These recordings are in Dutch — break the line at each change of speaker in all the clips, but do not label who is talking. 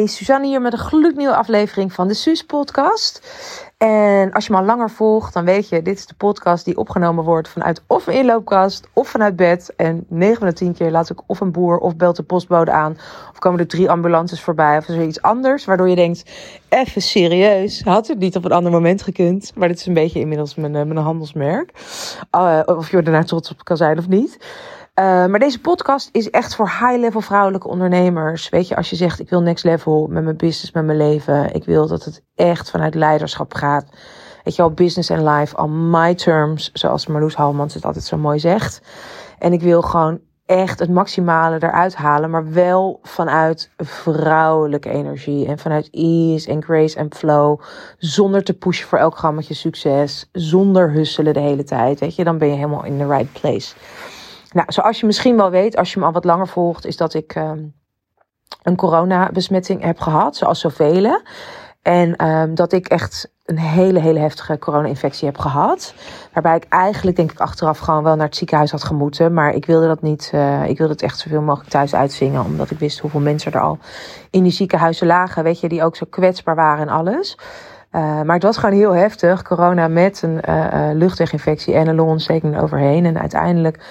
Hey, Suzanne hier met een gloednieuwe aflevering van de Suus podcast. En als je me al langer volgt, dan weet je, dit is de podcast die opgenomen wordt vanuit of een inloopkast of vanuit bed. En 9 van de 10 keer laat ik of een boer of belt de postbode aan. Of komen er drie ambulances voorbij of zoiets anders. Waardoor je denkt, even serieus, had het niet op een ander moment gekund. Maar dit is een beetje inmiddels mijn, eh, mijn handelsmerk. Uh, of je er nou trots op kan zijn of niet. Uh, maar deze podcast is echt voor high-level vrouwelijke ondernemers. Weet je, als je zegt: ik wil next level met mijn business, met mijn leven. Ik wil dat het echt vanuit leiderschap gaat. Weet je wel, business en life on my terms. Zoals Marloes Halmans het altijd zo mooi zegt. En ik wil gewoon echt het maximale eruit halen. Maar wel vanuit vrouwelijke energie. En vanuit ease en grace en flow. Zonder te pushen voor elk grammetje succes. Zonder husselen de hele tijd. Weet je, dan ben je helemaal in the right place. Nou, zoals je misschien wel weet, als je me al wat langer volgt, is dat ik um, een coronabesmetting heb gehad, zoals zoveel. En um, dat ik echt een hele, hele heftige corona-infectie heb gehad. Waarbij ik eigenlijk, denk ik, achteraf gewoon wel naar het ziekenhuis had gemoeten. Maar ik wilde dat niet. Uh, ik wilde het echt zoveel mogelijk thuis uitzingen. Omdat ik wist hoeveel mensen er al in die ziekenhuizen lagen. Weet je, die ook zo kwetsbaar waren en alles. Uh, maar het was gewoon heel heftig. Corona met een uh, luchtweginfectie en een longontsteking overheen. En uiteindelijk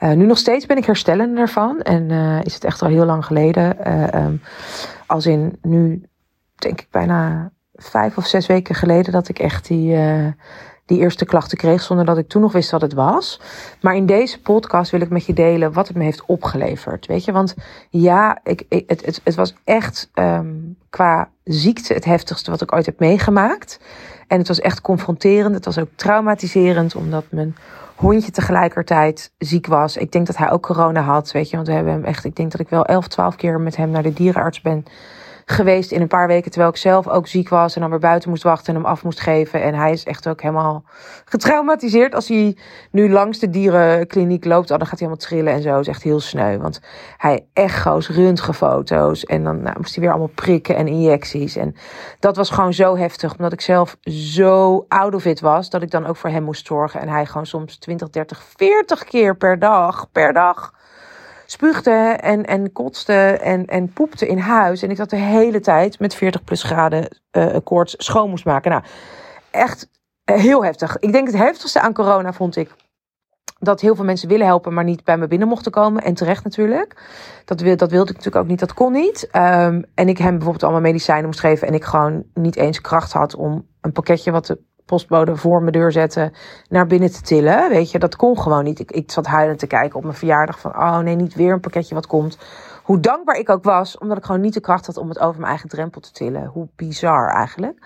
uh, nu nog steeds ben ik herstellend ervan. En uh, is het echt al heel lang geleden. Uh, um, als in nu, denk ik, bijna vijf of zes weken geleden dat ik echt die, die eerste klachten kreeg. Zonder dat ik toen nog wist wat het was. Maar in deze podcast wil ik met je delen wat het me heeft opgeleverd. Weet je, want ja, ik, ik het, het, het was echt um, qua ziekte het heftigste wat ik ooit heb meegemaakt. En het was echt confronterend. Het was ook traumatiserend, omdat mijn hondje tegelijkertijd ziek was. Ik denk dat hij ook corona had, weet je. Want we hebben hem echt, ik denk dat ik wel 11, 12 keer met hem naar de dierenarts ben geweest in een paar weken. Terwijl ik zelf ook ziek was en dan weer buiten moest wachten en hem af moest geven. En hij is echt ook helemaal getraumatiseerd. Als hij nu langs de dierenkliniek loopt, oh, dan gaat hij helemaal trillen en zo. is echt heel sneu. Want hij echo's, röntgenfoto's. En dan nou, moest hij weer allemaal prikken en injecties. En dat was gewoon zo heftig. Omdat ik zelf zo out of it was. Dat ik dan ook voor hem moest zorgen. En hij gewoon soms 20, 30, 40 keer per dag. Per dag spuugde en, en kotste en, en poepte in huis. En ik dat de hele tijd met 40 plus graden uh, koorts schoon moest maken. Nou, echt heel heftig. Ik denk het heftigste aan corona vond ik dat heel veel mensen willen helpen, maar niet bij me binnen mochten komen. En terecht natuurlijk. Dat, wil, dat wilde ik natuurlijk ook niet, dat kon niet. Um, en ik hem bijvoorbeeld allemaal medicijnen moest geven. En ik gewoon niet eens kracht had om een pakketje wat de postbode voor mijn deur zetten, naar binnen te tillen. Weet je, dat kon gewoon niet. Ik, ik zat huilend te kijken op mijn verjaardag van, oh nee, niet weer een pakketje wat komt. Hoe dankbaar ik ook was, omdat ik gewoon niet de kracht had om het over mijn eigen drempel te tillen. Hoe bizar eigenlijk.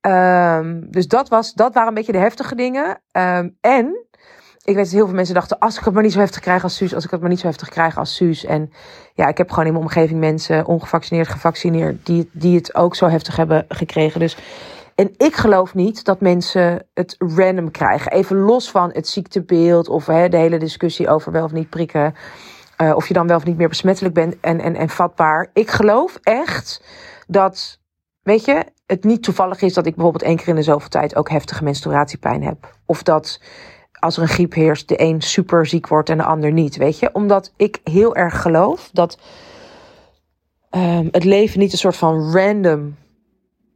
Um, dus dat, was, dat waren een beetje de heftige dingen. Um, en ik weet dat heel veel mensen dachten, als ik het maar niet zo heftig krijg als Suus, als ik het maar niet zo heftig krijg als Suus. En ja, ik heb gewoon in mijn omgeving mensen, ongevaccineerd, gevaccineerd, die, die het ook zo heftig hebben gekregen. Dus en ik geloof niet dat mensen het random krijgen. Even los van het ziektebeeld of hè, de hele discussie over wel of niet prikken. Uh, of je dan wel of niet meer besmettelijk bent en, en, en vatbaar. Ik geloof echt dat, weet je, het niet toevallig is dat ik bijvoorbeeld één keer in de zoveel tijd ook heftige menstruatiepijn heb. Of dat als er een griep heerst, de een super ziek wordt en de ander niet. Weet je, omdat ik heel erg geloof dat um, het leven niet een soort van random.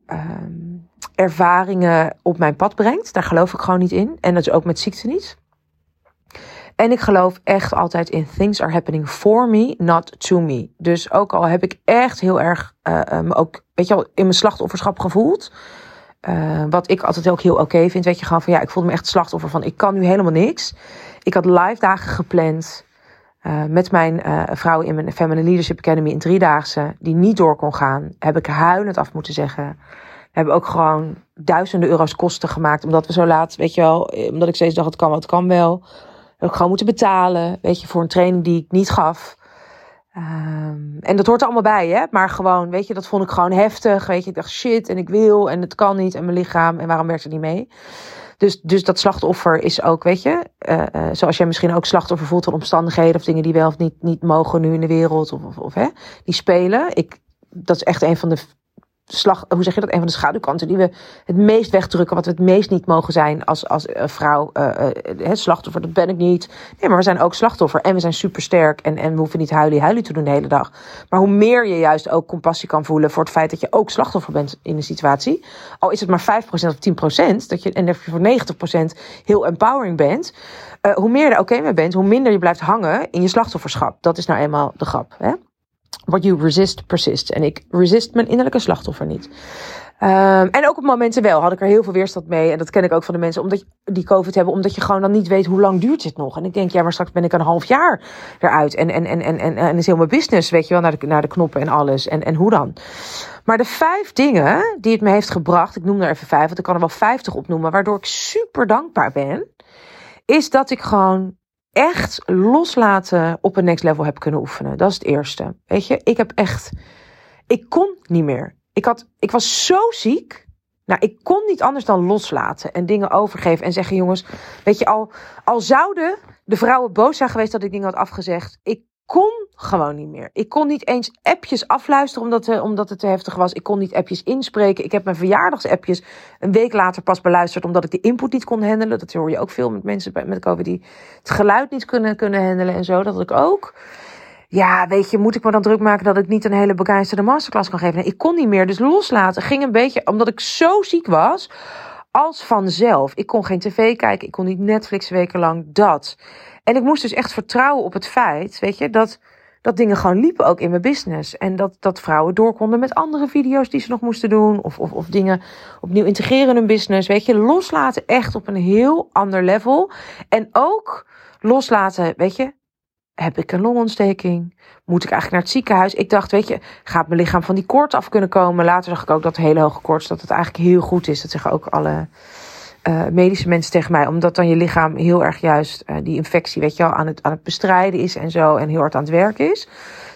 Um, ervaringen op mijn pad brengt. Daar geloof ik gewoon niet in. En dat is ook met ziekte niet. En ik geloof echt altijd in things are happening for me, not to me. Dus ook al heb ik echt heel erg uh, ook, weet je wel, in mijn slachtofferschap gevoeld. Uh, wat ik altijd ook heel oké vind. Weet je, gewoon van ja, ik voelde me echt slachtoffer van ik kan nu helemaal niks. Ik had live dagen gepland. Met mijn vrouw in mijn Feminine Leadership Academy in driedaagse, die niet door kon gaan, heb ik huilend af moeten zeggen hebben ook gewoon duizenden euro's kosten gemaakt. Omdat we zo laat, weet je wel, omdat ik steeds dacht, het kan wel, het kan wel. Heb ik gewoon moeten betalen, weet je, voor een training die ik niet gaf. Um, en dat hoort er allemaal bij, hè. Maar gewoon, weet je, dat vond ik gewoon heftig. Weet je, ik dacht, shit, en ik wil, en het kan niet, en mijn lichaam, en waarom werkt het niet mee? Dus, dus dat slachtoffer is ook, weet je, uh, uh, zoals jij misschien ook slachtoffer voelt van omstandigheden of dingen die wel of niet, niet mogen nu in de wereld, of, of, of hè, die spelen. Ik, dat is echt een van de slag, hoe zeg je dat? Een van de schaduwkanten die we het meest wegdrukken, wat we het meest niet mogen zijn als, als uh, vrouw. Uh, het slachtoffer, dat ben ik niet. Nee, maar we zijn ook slachtoffer en we zijn supersterk en, en we hoeven niet huilie huilie te doen de hele dag. Maar hoe meer je juist ook compassie kan voelen voor het feit dat je ook slachtoffer bent in een situatie, al is het maar 5% of 10%, dat je, en dat je voor 90% heel empowering bent, hoe meer je er oké mee bent, hoe minder je blijft hangen in je slachtofferschap. Dat is nou eenmaal de grap. Hè? What you resist, persist. En ik resist mijn innerlijke slachtoffer niet. Um, en ook op momenten wel had ik er heel veel weerstand mee. En dat ken ik ook van de mensen omdat die COVID hebben. Omdat je gewoon dan niet weet hoe lang duurt dit nog. En ik denk, ja, maar straks ben ik een half jaar eruit. En, en, en, en, en, en is heel mijn business, weet je wel, naar de, naar de knoppen en alles. En, en hoe dan? Maar de vijf dingen die het me heeft gebracht. Ik noem er even vijf, want ik kan er wel vijftig opnoemen. Waardoor ik super dankbaar ben. Is dat ik gewoon echt loslaten op een next level heb kunnen oefenen. Dat is het eerste. Weet je, ik heb echt. Ik kon niet meer. Ik, had, ik was zo ziek. Nou, ik kon niet anders dan loslaten en dingen overgeven en zeggen: jongens, weet je, al, al zouden de vrouwen boos zijn geweest dat ik dingen had afgezegd. Ik kon gewoon niet meer. Ik kon niet eens appjes afluisteren omdat, uh, omdat het te heftig was. Ik kon niet appjes inspreken. Ik heb mijn verjaardagsappjes een week later pas beluisterd omdat ik de input niet kon handelen. Dat hoor je ook veel met mensen met COVID die het geluid niet kunnen, kunnen handelen en zo. Dat had ik ook. Ja, weet je, moet ik me dan druk maken dat ik niet een hele begeisterde masterclass kan geven? Nee, ik kon niet meer. Dus loslaten ging een beetje, omdat ik zo ziek was, als vanzelf. Ik kon geen tv kijken, ik kon niet Netflix wekenlang, dat. En ik moest dus echt vertrouwen op het feit, weet je, dat, dat dingen gewoon liepen ook in mijn business. En dat, dat vrouwen door konden met andere video's die ze nog moesten doen. Of, of, of dingen opnieuw integreren in hun business. Weet je, loslaten echt op een heel ander level. En ook loslaten, weet je, heb ik een longontsteking? Moet ik eigenlijk naar het ziekenhuis? Ik dacht, weet je, gaat mijn lichaam van die koorts af kunnen komen? Later zag ik ook dat hele hoge koorts, dat het eigenlijk heel goed is. Dat zeggen ook alle uh, medische mensen tegen mij. Omdat dan je lichaam heel erg juist uh, die infectie, weet je wel, aan het, aan het bestrijden is en zo. En heel hard aan het werk is.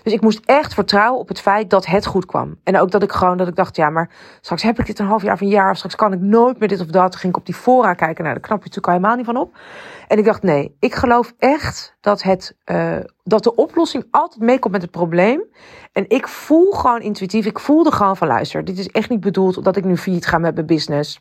Dus ik moest echt vertrouwen op het feit dat het goed kwam. En ook dat ik gewoon, dat ik dacht, ja, maar straks heb ik dit een half jaar of een jaar. Of straks kan ik nooit meer dit of dat. ging ik op die fora kijken. Nou, daar knap je natuurlijk helemaal niet van op. En ik dacht, nee, ik geloof echt dat, het, uh, dat de oplossing altijd meekomt met het probleem. En ik voel gewoon intuïtief, ik voelde gewoon van luister, dit is echt niet bedoeld dat ik nu failliet ga met mijn business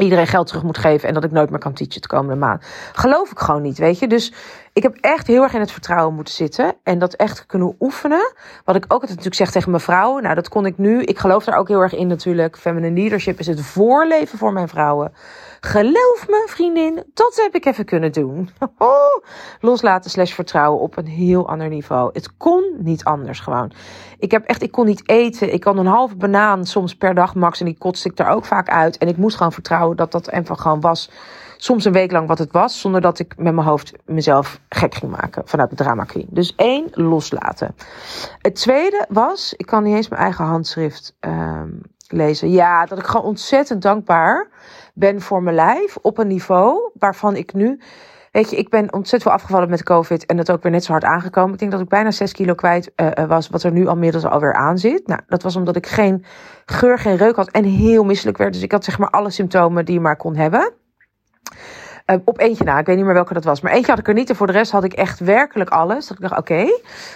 iedereen geld terug moet geven en dat ik nooit meer kan teachen de komende maand. Geloof ik gewoon niet, weet je. Dus ik heb echt heel erg in het vertrouwen moeten zitten en dat echt kunnen oefenen. Wat ik ook altijd natuurlijk zeg tegen mijn vrouwen, nou dat kon ik nu. Ik geloof daar ook heel erg in natuurlijk. Feminine leadership is het voorleven voor mijn vrouwen. Geloof me, vriendin, dat heb ik even kunnen doen. Loslaten slash vertrouwen op een heel ander niveau. Het kon niet anders gewoon. Ik heb echt, ik kon niet eten. Ik kan een halve banaan soms per dag max en die kotste ik er ook vaak uit. En ik moest gewoon vertrouwen dat dat even gewoon was. Soms een week lang wat het was, zonder dat ik met mijn hoofd mezelf gek ging maken vanuit de drama queen. Dus één, loslaten. Het tweede was, ik kan niet eens mijn eigen handschrift um, lezen. Ja, dat ik gewoon ontzettend dankbaar ben voor mijn lijf op een niveau waarvan ik nu. Weet je, ik ben ontzettend veel afgevallen met COVID en dat ook weer net zo hard aangekomen. Ik denk dat ik bijna 6 kilo kwijt uh, was, wat er nu al middels alweer aan zit. Nou, dat was omdat ik geen geur, geen reuk had en heel misselijk werd. Dus ik had zeg maar alle symptomen die je maar kon hebben. Uh, op eentje na, ik weet niet meer welke dat was. Maar eentje had ik er niet en voor de rest had ik echt werkelijk alles. Dat ik dacht, oké,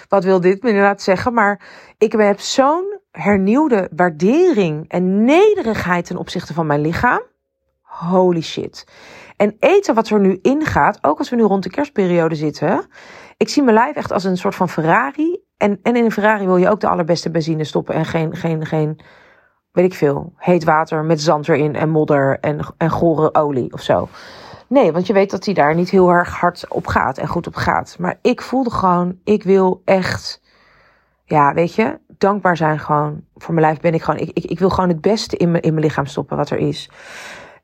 wat wil dit me inderdaad zeggen? Maar ik heb zo'n hernieuwde waardering en nederigheid ten opzichte van mijn lichaam. Holy shit. En eten wat er nu ingaat, ook als we nu rond de kerstperiode zitten. Ik zie mijn lijf echt als een soort van Ferrari. En, en in een Ferrari wil je ook de allerbeste benzine stoppen. En geen, geen, geen weet ik veel, heet water met zand erin en modder en, en gore olie of zo. Nee, want je weet dat hij daar niet heel erg hard op gaat en goed op gaat. Maar ik voelde gewoon, ik wil echt, ja, weet je, dankbaar zijn gewoon. Voor mijn lijf ben ik gewoon, ik, ik, ik wil gewoon het beste in mijn, in mijn lichaam stoppen wat er is.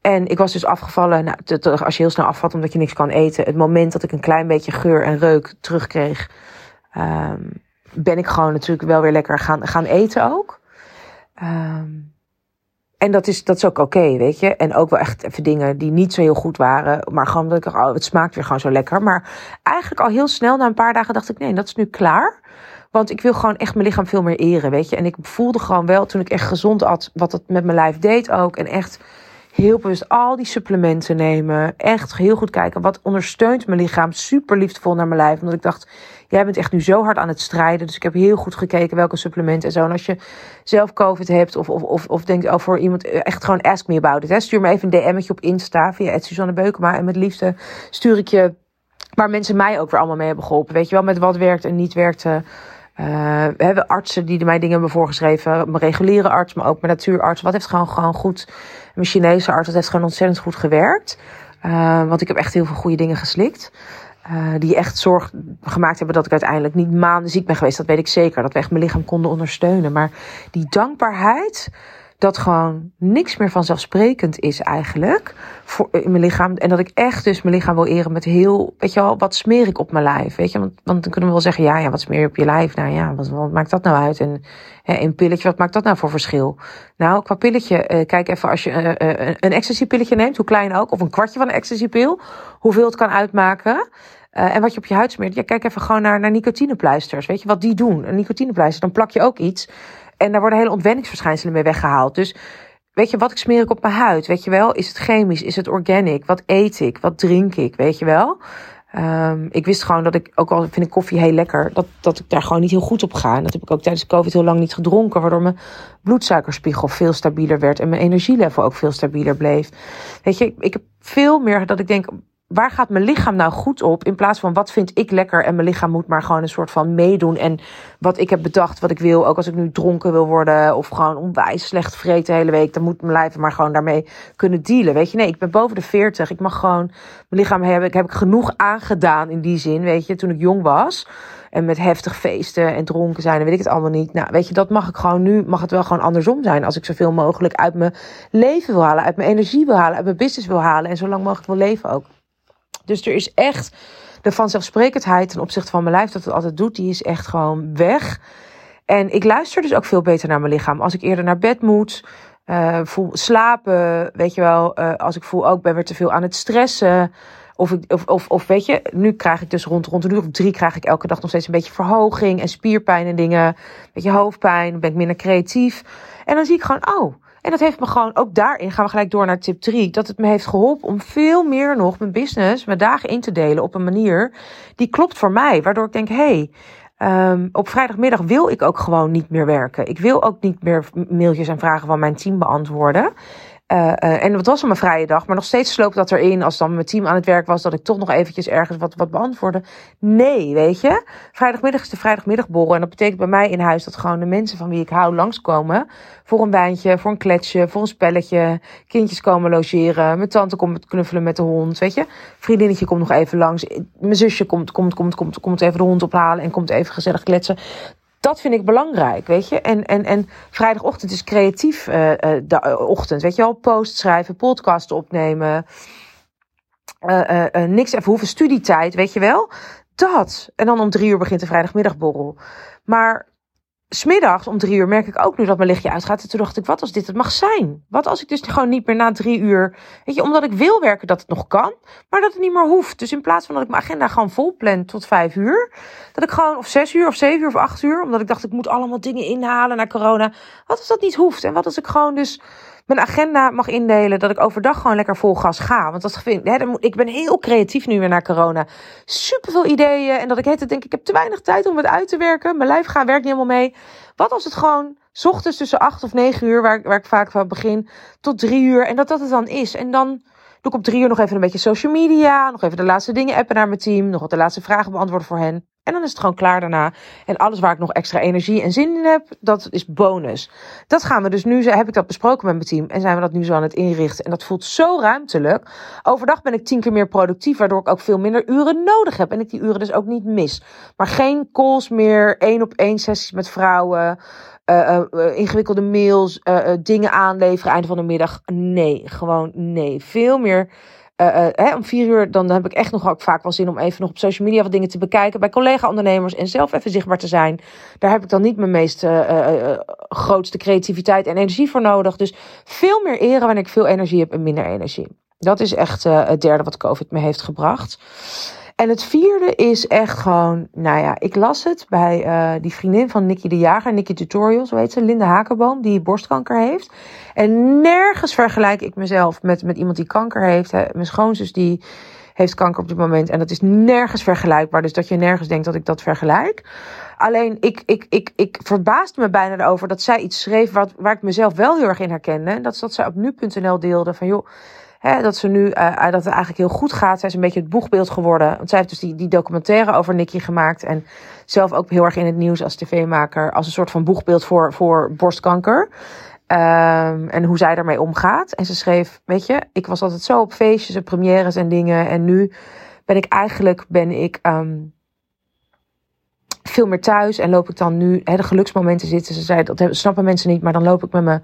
En ik was dus afgevallen, nou, als je heel snel afvalt omdat je niks kan eten. Het moment dat ik een klein beetje geur en reuk terugkreeg, um, ben ik gewoon natuurlijk wel weer lekker gaan, gaan eten ook. Um, en dat is, dat is ook oké, weet je. En ook wel echt even dingen die niet zo heel goed waren. Maar gewoon dat ik oh, het smaakt weer gewoon zo lekker. Maar eigenlijk al heel snel, na een paar dagen, dacht ik, nee, dat is nu klaar. Want ik wil gewoon echt mijn lichaam veel meer eren, weet je. En ik voelde gewoon wel, toen ik echt gezond at, wat het met mijn lijf deed ook. En echt heel bewust al die supplementen nemen. Echt heel goed kijken, wat ondersteunt mijn lichaam. Super liefdevol naar mijn lijf. Omdat ik dacht, jij bent echt nu zo hard aan het strijden. Dus ik heb heel goed gekeken welke supplementen en zo. En als je zelf COVID hebt of, of, of, of denkt oh, iemand, echt gewoon ask me about it. Hè. Stuur me even een DM'tje op Insta via Suzanne Beukema. En met liefde stuur ik je waar mensen mij ook weer allemaal mee hebben geholpen. Weet je wel, met wat werkt en niet werkt. Uh, we hebben artsen die mij dingen hebben voorgeschreven. Mijn reguliere arts, maar ook mijn natuurarts. Wat heeft gewoon, gewoon goed. Mijn Chinese arts, dat heeft gewoon ontzettend goed gewerkt. Uh, want ik heb echt heel veel goede dingen geslikt. Uh, die echt zorg gemaakt hebben dat ik uiteindelijk niet maanden ziek ben geweest. Dat weet ik zeker. Dat we echt mijn lichaam konden ondersteunen. Maar die dankbaarheid dat gewoon niks meer vanzelfsprekend is eigenlijk voor, in mijn lichaam. En dat ik echt dus mijn lichaam wil eren met heel, weet je wel, wat smeer ik op mijn lijf? Weet je, want, want dan kunnen we wel zeggen, ja, ja, wat smeer je op je lijf? Nou ja, wat, wat maakt dat nou uit? En hè, een pilletje, wat maakt dat nou voor verschil? Nou, qua pilletje, uh, kijk even als je uh, uh, een ecstasy pilletje neemt, hoe klein ook, of een kwartje van een ecstasy pil, hoeveel het kan uitmaken. Uh, en wat je op je huid smeert. Ja, kijk even gewoon naar, naar nicotinepleisters. Weet je wat die doen? Een nicotinepleister, dan plak je ook iets. En daar worden hele ontwenningsverschijnselen mee weggehaald. Dus weet je, wat ik smeer ik op mijn huid? Weet je wel, is het chemisch? Is het organic? Wat eet ik? Wat drink ik? Weet je wel? Um, ik wist gewoon dat ik, ook al vind ik koffie heel lekker, dat, dat ik daar gewoon niet heel goed op ga. En dat heb ik ook tijdens COVID heel lang niet gedronken, waardoor mijn bloedsuikerspiegel veel stabieler werd en mijn energielevel ook veel stabieler bleef. Weet je, ik heb veel meer dat ik denk, waar gaat mijn lichaam nou goed op? In plaats van wat vind ik lekker en mijn lichaam moet maar gewoon een soort van meedoen. En wat ik heb bedacht, wat ik wil. Ook als ik nu dronken wil worden of gewoon onwijs slecht vreten de hele week. Dan moet mijn lijf maar gewoon daarmee kunnen dealen. Weet je, nee, ik ben boven de 40. Ik mag gewoon mijn lichaam hebben. Ik heb genoeg aangedaan in die zin, weet je, toen ik jong was. En met heftig feesten en dronken zijn en weet ik het allemaal niet. Nou, weet je, dat mag ik gewoon nu, mag het wel gewoon andersom zijn. Als ik zoveel mogelijk uit mijn leven wil halen, uit mijn energie wil halen, uit mijn business wil halen. En zo lang mogelijk wil leven ook. Dus er is echt de vanzelfsprekendheid ten opzichte van mijn lijf dat het altijd doet, die is echt gewoon weg. En ik luister dus ook veel beter naar mijn lichaam. Als ik eerder naar bed moet, uh, voel slapen, weet je wel, uh, als ik voel ook oh, ben weer te veel aan het stressen. Of, ik, of, of, of weet je, nu krijg ik dus rond, rond een uur of drie krijg ik elke dag nog steeds een beetje verhoging en spierpijn en dingen. Een beetje hoofdpijn, ben ik minder creatief. En dan zie ik gewoon, oh, en dat heeft me gewoon, ook daarin gaan we gelijk door naar tip 3. Dat het me heeft geholpen om veel meer nog mijn business, mijn dagen in te delen op een manier die klopt voor mij. Waardoor ik denk, hé, hey, um, op vrijdagmiddag wil ik ook gewoon niet meer werken. Ik wil ook niet meer mailtjes en vragen van mijn team beantwoorden. Uh, uh, en het was een vrije dag, maar nog steeds sloop dat erin. Als dan mijn team aan het werk was, dat ik toch nog eventjes ergens wat, wat beantwoordde. Nee, weet je. Vrijdagmiddag is de vrijdagmiddagborrel. En dat betekent bij mij in huis dat gewoon de mensen van wie ik hou langskomen. Voor een wijntje, voor een kletsje, voor een spelletje. Kindjes komen logeren. Mijn tante komt knuffelen met de hond, weet je. Vriendinnetje komt nog even langs. Mijn zusje komt, komt, komt, komt, komt even de hond ophalen en komt even gezellig kletsen. Dat vind ik belangrijk, weet je. En, en, en vrijdagochtend is creatief uh, de uh, ochtend, weet je wel. Post schrijven, podcast opnemen. Niks even hoeven, studietijd, weet je wel. Dat. En dan om drie uur begint de vrijdagmiddagborrel. Maar smiddags om drie uur merk ik ook nu dat mijn lichtje uitgaat. En toen dacht ik, wat als dit het mag zijn? Wat als ik dus gewoon niet meer na drie uur... Weet je, omdat ik wil werken dat het nog kan, maar dat het niet meer hoeft. Dus in plaats van dat ik mijn agenda gewoon vol plan tot vijf uur... dat ik gewoon of zes uur of zeven uur of acht uur... omdat ik dacht, ik moet allemaal dingen inhalen naar corona. Wat als dat niet hoeft? En wat als ik gewoon dus mijn agenda mag indelen. Dat ik overdag gewoon lekker vol gas ga. Want dat vind hè, ik ben heel creatief nu weer naar corona. Super veel ideeën. En dat ik het denk ik heb te weinig tijd om het uit te werken. Mijn lijf gaat werkt niet helemaal mee. Wat als het gewoon ochtends tussen acht of negen uur, waar, waar ik vaak van begin, tot drie uur. En dat dat het dan is. En dan doe ik op drie uur nog even een beetje social media. Nog even de laatste dingen appen naar mijn team. Nog wat de laatste vragen beantwoorden voor hen. En dan is het gewoon klaar daarna. En alles waar ik nog extra energie en zin in heb, dat is bonus. Dat gaan we dus nu, heb ik dat besproken met mijn team. En zijn we dat nu zo aan het inrichten. En dat voelt zo ruimtelijk. Overdag ben ik tien keer meer productief, waardoor ik ook veel minder uren nodig heb. En ik die uren dus ook niet mis. Maar geen calls meer, één op één sessies met vrouwen. Uh, uh, ingewikkelde mails, dingen aanleveren einde van de middag. Nee, gewoon nee. Veel meer uh, hè, om vier uur, dan heb ik echt nog ook vaak wel zin om even nog op social media wat dingen te bekijken. Bij collega-ondernemers en zelf even zichtbaar te zijn. Daar heb ik dan niet mijn meest uh, grootste creativiteit en energie voor nodig. Dus veel meer eren wanneer ik veel energie heb en minder energie. Dat is echt het derde wat COVID me heeft gebracht. En het vierde is echt gewoon, nou ja, ik las het bij uh, die vriendin van Nicky de Jager, Nicky Tutorials, zo heet ze, Linda Hakenboom, die borstkanker heeft. En nergens vergelijk ik mezelf met, met iemand die kanker heeft. Hè. Mijn schoonzus die heeft kanker op dit moment. En dat is nergens vergelijkbaar. Dus dat je nergens denkt dat ik dat vergelijk. Alleen ik, ik, ik, ik verbaasde me bijna erover dat zij iets schreef waar, waar ik mezelf wel heel erg in herkende. En dat is dat zij op nu.nl deelde van joh. Hè, dat ze nu, uh, dat het eigenlijk heel goed gaat. Zij is een beetje het boegbeeld geworden. Want zij heeft dus die, die documentaire over Nicky gemaakt. En zelf ook heel erg in het nieuws als tv-maker. Als een soort van boegbeeld voor, voor borstkanker. Um, en hoe zij daarmee omgaat. En ze schreef, weet je, ik was altijd zo op feestjes en premières en dingen. En nu ben ik eigenlijk, ben ik um, veel meer thuis. En loop ik dan nu, hè, de geluksmomenten zitten. Ze zei, dat snappen mensen niet. Maar dan loop ik met mijn,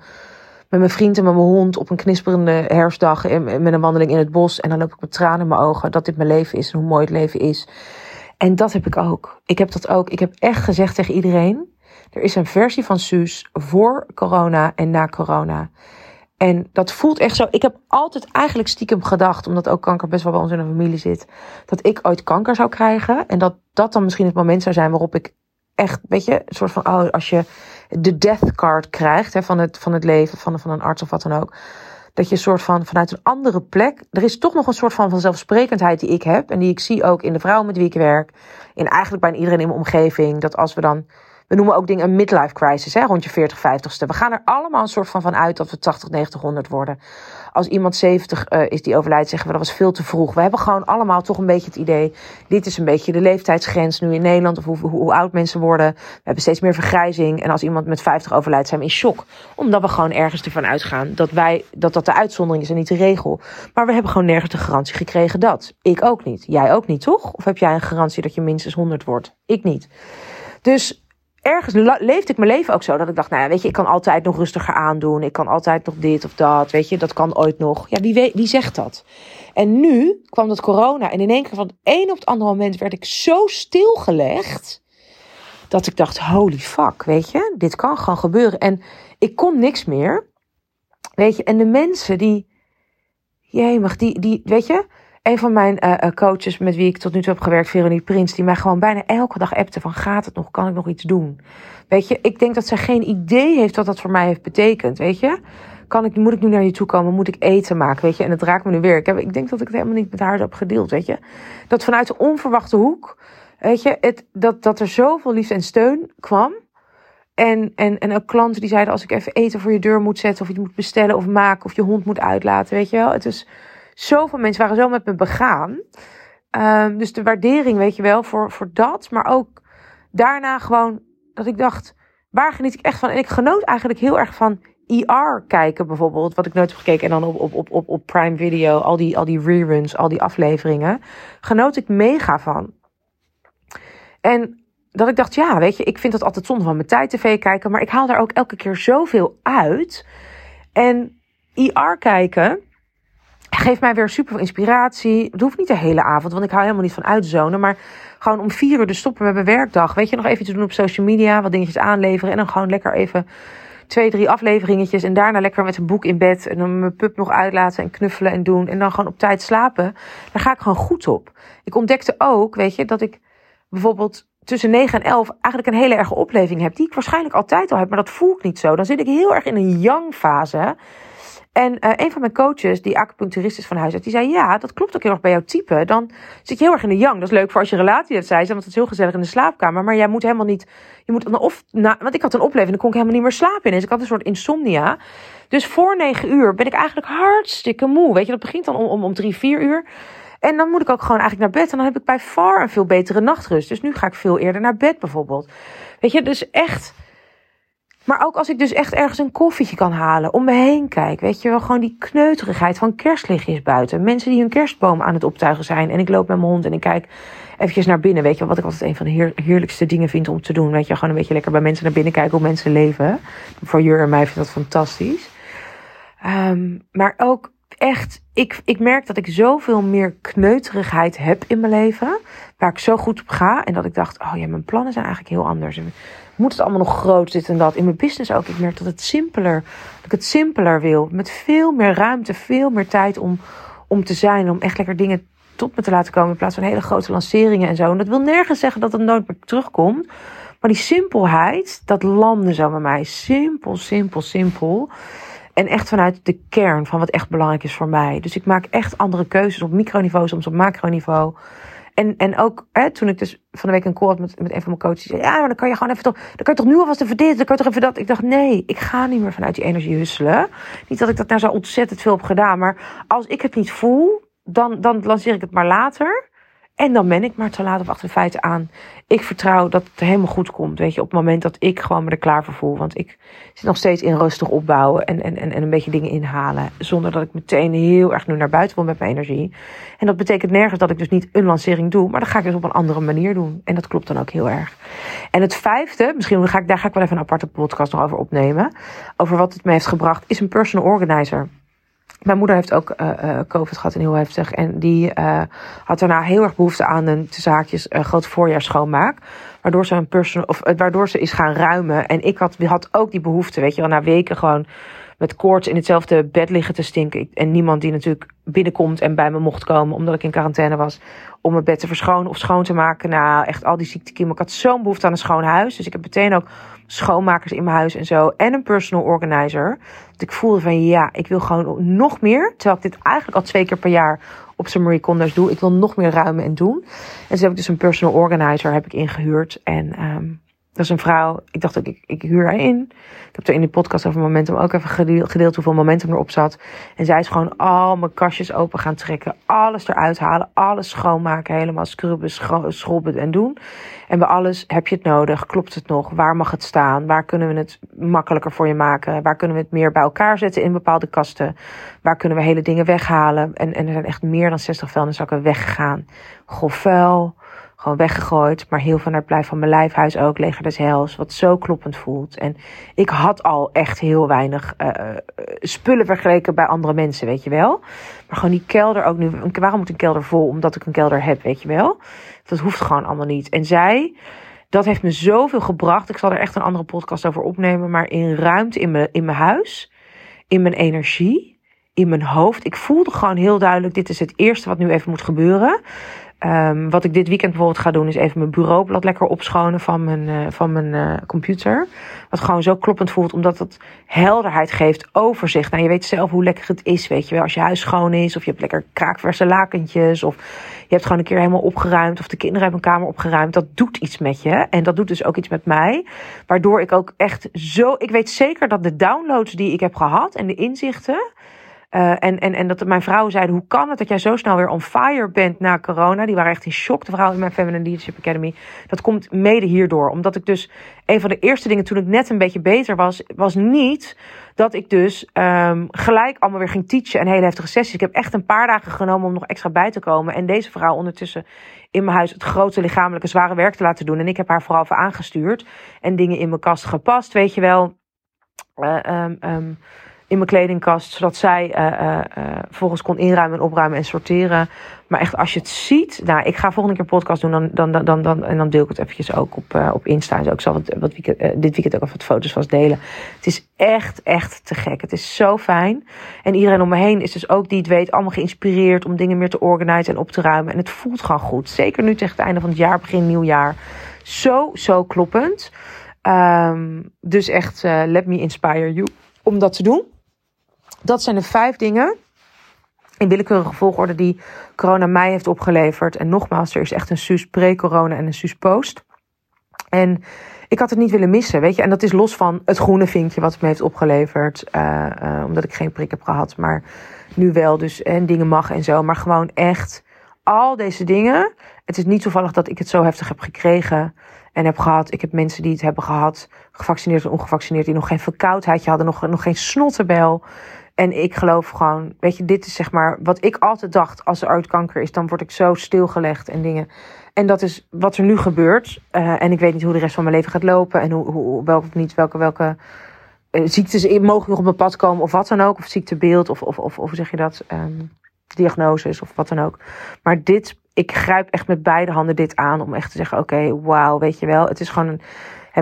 met mijn vriend en met mijn hond op een knisperende herfstdag. Met een wandeling in het bos. En dan loop ik met tranen in mijn ogen. Dat dit mijn leven is en hoe mooi het leven is. En dat heb ik ook. Ik heb dat ook. Ik heb echt gezegd tegen iedereen er is een versie van Suus voor corona en na corona. En dat voelt echt zo. Ik heb altijd eigenlijk stiekem gedacht, omdat ook kanker best wel bij ons in de familie zit, dat ik ooit kanker zou krijgen. En dat dat dan misschien het moment zou zijn waarop ik echt, weet je, een soort van, oh, als je de death card krijgt hè, van, het, van het leven, van, van een arts of wat dan ook. Dat je een soort van vanuit een andere plek. Er is toch nog een soort van vanzelfsprekendheid die ik heb. En die ik zie ook in de vrouwen met wie ik werk. In eigenlijk bijna iedereen in mijn omgeving. Dat als we dan we noemen ook dingen een midlife crisis, hè, rond je 40, 50ste. We gaan er allemaal een soort van van uit dat we 80, 90, 100 worden. Als iemand 70 uh, is die overlijdt, zeggen we dat was veel te vroeg. We hebben gewoon allemaal toch een beetje het idee, dit is een beetje de leeftijdsgrens nu in Nederland, of hoe, hoe, hoe oud mensen worden. We hebben steeds meer vergrijzing. En als iemand met 50 overlijdt, zijn we in shock. Omdat we gewoon ergens ervan uitgaan dat wij, dat dat de uitzondering is en niet de regel. Maar we hebben gewoon nergens de garantie gekregen dat. Ik ook niet. Jij ook niet, toch? Of heb jij een garantie dat je minstens 100 wordt? Ik niet. Dus ergens leefde ik mijn leven ook zo. Dat ik dacht, nou ja, weet je, ik kan altijd nog rustiger aandoen. Ik kan altijd nog dit of dat. Weet je, dat kan ooit nog. Ja, wie, weet, wie zegt dat? En nu kwam dat corona. En in één keer van het een op het andere moment werd ik zo stilgelegd. Dat ik dacht, holy fuck, weet je, dit kan gewoon gebeuren. En ik kon niks meer. Weet je, en de mensen die, mag die, die, weet je, een van mijn uh, coaches met wie ik tot nu toe heb gewerkt, Veronique Prins, die mij gewoon bijna elke dag appte van gaat het nog, kan ik nog iets doen? Weet je, ik denk dat zij geen idee heeft wat dat voor mij heeft betekend, weet je? Kan ik, moet ik nu naar je toe komen? Moet ik eten maken? Weet je? En het raakt me nu weer. Ik, heb, ik denk dat ik het helemaal niet met haar heb gedeeld. Weet je? Dat vanuit de onverwachte hoek. Weet je? Het, dat, dat er zoveel liefde en steun kwam. En, en, en ook klanten die zeiden: als ik even eten voor je deur moet zetten. Of je moet bestellen of maken. Of je hond moet uitlaten. Weet je wel? Het is zoveel mensen waren zo met me begaan. Um, dus de waardering, weet je wel, voor, voor dat. Maar ook daarna gewoon dat ik dacht, waar geniet ik echt van? En ik genoot eigenlijk heel erg van ER kijken bijvoorbeeld. Wat ik nooit heb gekeken. En dan op, op, op, op, Prime Video. Al die, al die reruns, al die afleveringen. Genoot ik mega van. En dat ik dacht, ja, weet je, ik vind dat altijd zonde van mijn tijd tv kijken. Maar ik haal daar ook elke keer zoveel uit. En ER kijken geeft mij weer super inspiratie. Het hoeft niet de hele avond, want ik hou helemaal niet van uitzonen. Maar gewoon om vier uur de stoppen met mijn werkdag. Weet je, nog even te doen op social media, wat dingetjes aanleveren. En dan gewoon lekker even twee, drie afleveringetjes. En daarna lekker met een boek in bed. En dan mijn pup nog uitlaten en knuffelen en doen. En dan gewoon op tijd slapen. Daar ga ik gewoon goed op. Ik ontdekte ook, weet je, dat ik bijvoorbeeld tussen 9 en 11 eigenlijk een hele erge opleving heb. Die ik waarschijnlijk altijd al heb, maar dat voel ik niet zo. Dan zit ik heel erg in een yang fase. En uh, een van mijn coaches, die acupuncturist is van huis uit, die zei: Ja, dat klopt ook heel erg bij jouw type. Dan zit je heel erg in de yang. Dat is leuk voor als je relatie hebt, zei ze, want het is heel gezellig in de slaapkamer. Maar jij moet helemaal niet. Je moet dan of. Na, want ik had een opleving, dan kon ik helemaal niet meer slapen Dus ik had een soort insomnia. Dus voor negen uur ben ik eigenlijk hartstikke moe. Weet je, dat begint dan om, om, om drie, vier uur. En dan moet ik ook gewoon eigenlijk naar bed. En dan heb ik bij far een veel betere nachtrust. Dus nu ga ik veel eerder naar bed bijvoorbeeld. Weet je, dus echt maar ook als ik dus echt ergens een koffietje kan halen, om me heen kijk, weet je wel, gewoon die kneuterigheid van kerstlichtjes buiten. Mensen die hun kerstboom aan het optuigen zijn en ik loop met mijn hond en ik kijk eventjes naar binnen, weet je wat ik altijd een van de heerlijkste dingen vind om te doen. Weet je, gewoon een beetje lekker bij mensen naar binnen kijken hoe mensen leven. Voor Jur en mij vind dat fantastisch. Um, maar ook echt, ik, ik merk dat ik zoveel meer kneuterigheid heb in mijn leven. Waar ik zo goed op ga. En dat ik dacht, oh ja, mijn plannen zijn eigenlijk heel anders moet het allemaal nog groot zitten en dat. In mijn business ook. Ik merk dat het simpeler, dat ik het simpeler wil. Met veel meer ruimte, veel meer tijd om, om te zijn. Om echt lekker dingen tot me te laten komen. In plaats van hele grote lanceringen en zo. En dat wil nergens zeggen dat het nooit meer terugkomt. Maar die simpelheid, dat landde zo bij mij. Simpel, simpel, simpel. En echt vanuit de kern van wat echt belangrijk is voor mij. Dus ik maak echt andere keuzes op microniveau, soms op macroniveau. En, en ook hè, toen ik dus van de week een call had met, met een van mijn coaches. Zei, ja, maar dan kan je gewoon even toch. Dan kan je toch nu alvast even dit. Dan kan je toch even dat. Ik dacht, nee, ik ga niet meer vanuit die energie husselen. Niet dat ik dat nou zo ontzettend veel heb gedaan. Maar als ik het niet voel, dan, dan lanceer ik het maar later. En dan ben ik maar te laat op achter de feiten aan. Ik vertrouw dat het helemaal goed komt. Weet je, op het moment dat ik gewoon me er klaar voor voel. Want ik zit nog steeds in rustig opbouwen en, en, en, en een beetje dingen inhalen. Zonder dat ik meteen heel erg nu naar buiten wil met mijn energie. En dat betekent nergens dat ik dus niet een lancering doe. Maar dat ga ik dus op een andere manier doen. En dat klopt dan ook heel erg. En het vijfde, misschien ga ik, daar ga ik wel even een aparte podcast nog over opnemen. Over wat het me heeft gebracht, is een personal organizer. Mijn moeder heeft ook uh, COVID gehad en heel heftig. En die uh, had daarna heel erg behoefte aan een zaakjes uh, grote voorjaarsschoonmaak. Waardoor ze een personal, of waardoor ze is gaan ruimen. En ik had, had ook die behoefte, weet je wel, na weken gewoon met koorts in hetzelfde bed liggen te stinken. En niemand die natuurlijk binnenkomt en bij me mocht komen, omdat ik in quarantaine was, om mijn bed te verschonen of schoon te maken. Nou, echt al die ziektekiemen. Ik had zo'n behoefte aan een schoon huis. Dus ik heb meteen ook schoonmakers in mijn huis en zo. En een personal organizer. Dat ik voelde van ja, ik wil gewoon nog meer. Terwijl ik dit eigenlijk al twee keer per jaar op zijn Marie doe. Ik wil nog meer ruimen en doen. En dus heb ik dus een personal organizer heb ik ingehuurd. En um, dat is een vrouw. Ik dacht ook, ik, ik huur haar in. Ik heb er in die podcast over Momentum ook even gedeeld, hoeveel Momentum erop zat. En zij is gewoon al mijn kastjes open gaan trekken. Alles eruit halen. Alles schoonmaken. Helemaal scrubben, schrobben en doen. En bij alles heb je het nodig. Klopt het nog? Waar mag het staan? Waar kunnen we het makkelijker voor je maken? Waar kunnen we het meer bij elkaar zetten in bepaalde kasten? Waar kunnen we hele dingen weghalen? En, en er zijn echt meer dan 60 vuilniszakken weggegaan. Grof vuil gewoon weggegooid. Maar heel veel naar blijf van mijn lijfhuis ook, Leger des Hels, wat zo kloppend voelt. En ik had al echt heel weinig uh, spullen vergeleken bij andere mensen, weet je wel. Maar gewoon die kelder ook nu. Waarom moet een kelder vol? Omdat ik een kelder heb, weet je wel. Dat hoeft gewoon allemaal niet. En zij, dat heeft me zoveel gebracht. Ik zal er echt een andere podcast over opnemen. Maar in ruimte in mijn, in mijn huis, in mijn energie, in mijn hoofd. Ik voelde gewoon heel duidelijk: dit is het eerste wat nu even moet gebeuren. Um, wat ik dit weekend bijvoorbeeld ga doen, is even mijn bureaublad lekker opschonen van mijn, uh, van mijn uh, computer. Wat gewoon zo kloppend voelt, omdat het helderheid geeft, overzicht. Nou, je weet zelf hoe lekker het is, weet je wel. Als je huis schoon is, of je hebt lekker kraakverse lakentjes, of je hebt gewoon een keer helemaal opgeruimd, of de kinderen hebben een kamer opgeruimd. Dat doet iets met je. En dat doet dus ook iets met mij. Waardoor ik ook echt zo. Ik weet zeker dat de downloads die ik heb gehad en de inzichten uh, en, en, en dat mijn vrouwen zeiden: hoe kan het dat jij zo snel weer on fire bent na corona? Die waren echt in shock, de vrouwen in mijn Feminine Leadership Academy. Dat komt mede hierdoor. Omdat ik dus een van de eerste dingen toen ik net een beetje beter was, was niet dat ik dus um, gelijk allemaal weer ging teachen en hele heftige sessies. Ik heb echt een paar dagen genomen om nog extra bij te komen. En deze vrouw ondertussen in mijn huis het grote lichamelijke zware werk te laten doen. En ik heb haar vooral voor aangestuurd en dingen in mijn kast gepast, weet je wel. Uh, in mijn kledingkast, zodat zij uh, uh, volgens kon inruimen en opruimen en sorteren. Maar echt, als je het ziet, nou, ik ga volgende keer een podcast doen, dan, dan, dan, dan, en dan deel ik het eventjes ook op, op Insta. En ik zal wat, dit weekend ook wat foto's vast delen. Het is echt, echt te gek. Het is zo fijn. En iedereen om me heen is dus ook die het weet, allemaal geïnspireerd om dingen meer te organiseren en op te ruimen. En het voelt gewoon goed. Zeker nu tegen het einde van het jaar, begin nieuwjaar. Zo, zo kloppend. Um, dus echt, let me inspire you om dat te doen. Dat zijn de vijf dingen in willekeurige volgorde die corona mij heeft opgeleverd. En nogmaals, er is echt een SUS pre-corona en een SUS post. En ik had het niet willen missen, weet je. En dat is los van het groene vinkje wat het me heeft opgeleverd. Uh, uh, omdat ik geen prik heb gehad, maar nu wel. Dus en dingen mag en zo. Maar gewoon echt al deze dingen. Het is niet toevallig dat ik het zo heftig heb gekregen en heb gehad. Ik heb mensen die het hebben gehad, gevaccineerd en ongevaccineerd, die nog geen verkoudheidje hadden, nog, nog geen snottenbel. En ik geloof gewoon, weet je, dit is zeg maar wat ik altijd dacht als er ooit kanker is, dan word ik zo stilgelegd en dingen. En dat is wat er nu gebeurt. Uh, en ik weet niet hoe de rest van mijn leven gaat lopen en hoe, hoe welke niet, welke, welke uh, ziektes mogen nog op mijn pad komen of wat dan ook. Of ziektebeeld of, of, of, of zeg je dat, um, diagnoses of wat dan ook. Maar dit, ik grijp echt met beide handen dit aan om echt te zeggen, oké, wauw, weet je wel. Het is gewoon een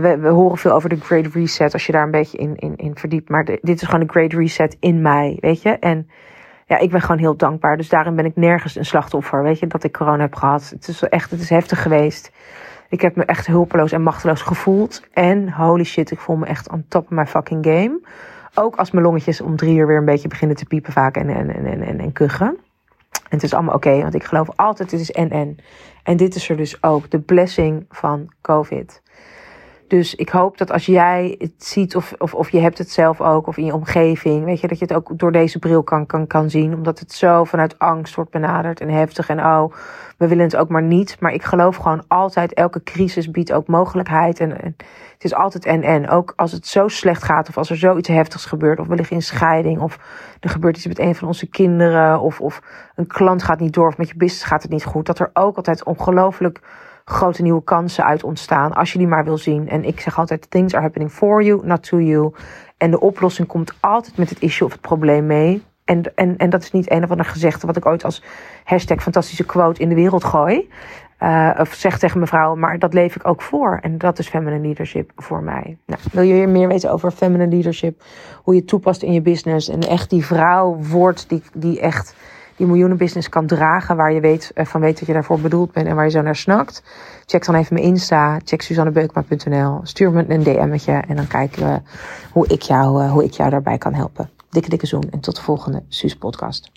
we, we horen veel over de Great Reset als je daar een beetje in, in, in verdiept. Maar dit is gewoon de Great Reset in mij, weet je. En ja, ik ben gewoon heel dankbaar. Dus daarin ben ik nergens een slachtoffer, weet je, dat ik corona heb gehad. Het is echt, het is heftig geweest. Ik heb me echt hulpeloos en machteloos gevoeld. En holy shit, ik voel me echt on top of my fucking game. Ook als mijn longetjes om drie uur weer een beetje beginnen te piepen vaak en, en, en, en, en kuchen. En het is allemaal oké, want ik geloof altijd, het is en en. En dit is er dus ook, de blessing van COVID. Dus ik hoop dat als jij het ziet, of, of, of je hebt het zelf ook, of in je omgeving, weet je, dat je het ook door deze bril kan, kan, kan zien. Omdat het zo vanuit angst wordt benaderd en heftig. En oh, we willen het ook maar niet. Maar ik geloof gewoon altijd, elke crisis biedt ook mogelijkheid. En, en het is altijd en en. Ook als het zo slecht gaat, of als er zoiets heftigs gebeurt, of we liggen in scheiding, of er gebeurt iets met een van onze kinderen, of, of een klant gaat niet door, of met je business gaat het niet goed. Dat er ook altijd ongelooflijk grote nieuwe kansen uit ontstaan. Als je die maar wil zien. En ik zeg altijd: things are happening for you, not to you. En de oplossing komt altijd met het issue of het probleem mee. En, en, en dat is niet een of ander gezegde wat ik ooit als hashtag fantastische quote in de wereld gooi. Uh, of zeg tegen mevrouw, maar dat leef ik ook voor. En dat is feminine leadership voor mij. Nou, wil je weer meer weten over feminine leadership? Hoe je het toepast in je business. En echt die vrouw wordt die, die echt die miljoenenbusiness kan dragen. Waar je weet, eh, van weet dat je daarvoor bedoeld bent en waar je zo naar snakt. Check dan even mijn Insta. Check suzannebeukma.nl. Stuur me een DM'tje en dan kijken we hoe ik jou, eh, hoe ik jou daarbij kan helpen. Dikke dikke zoen en tot de volgende Suus podcast.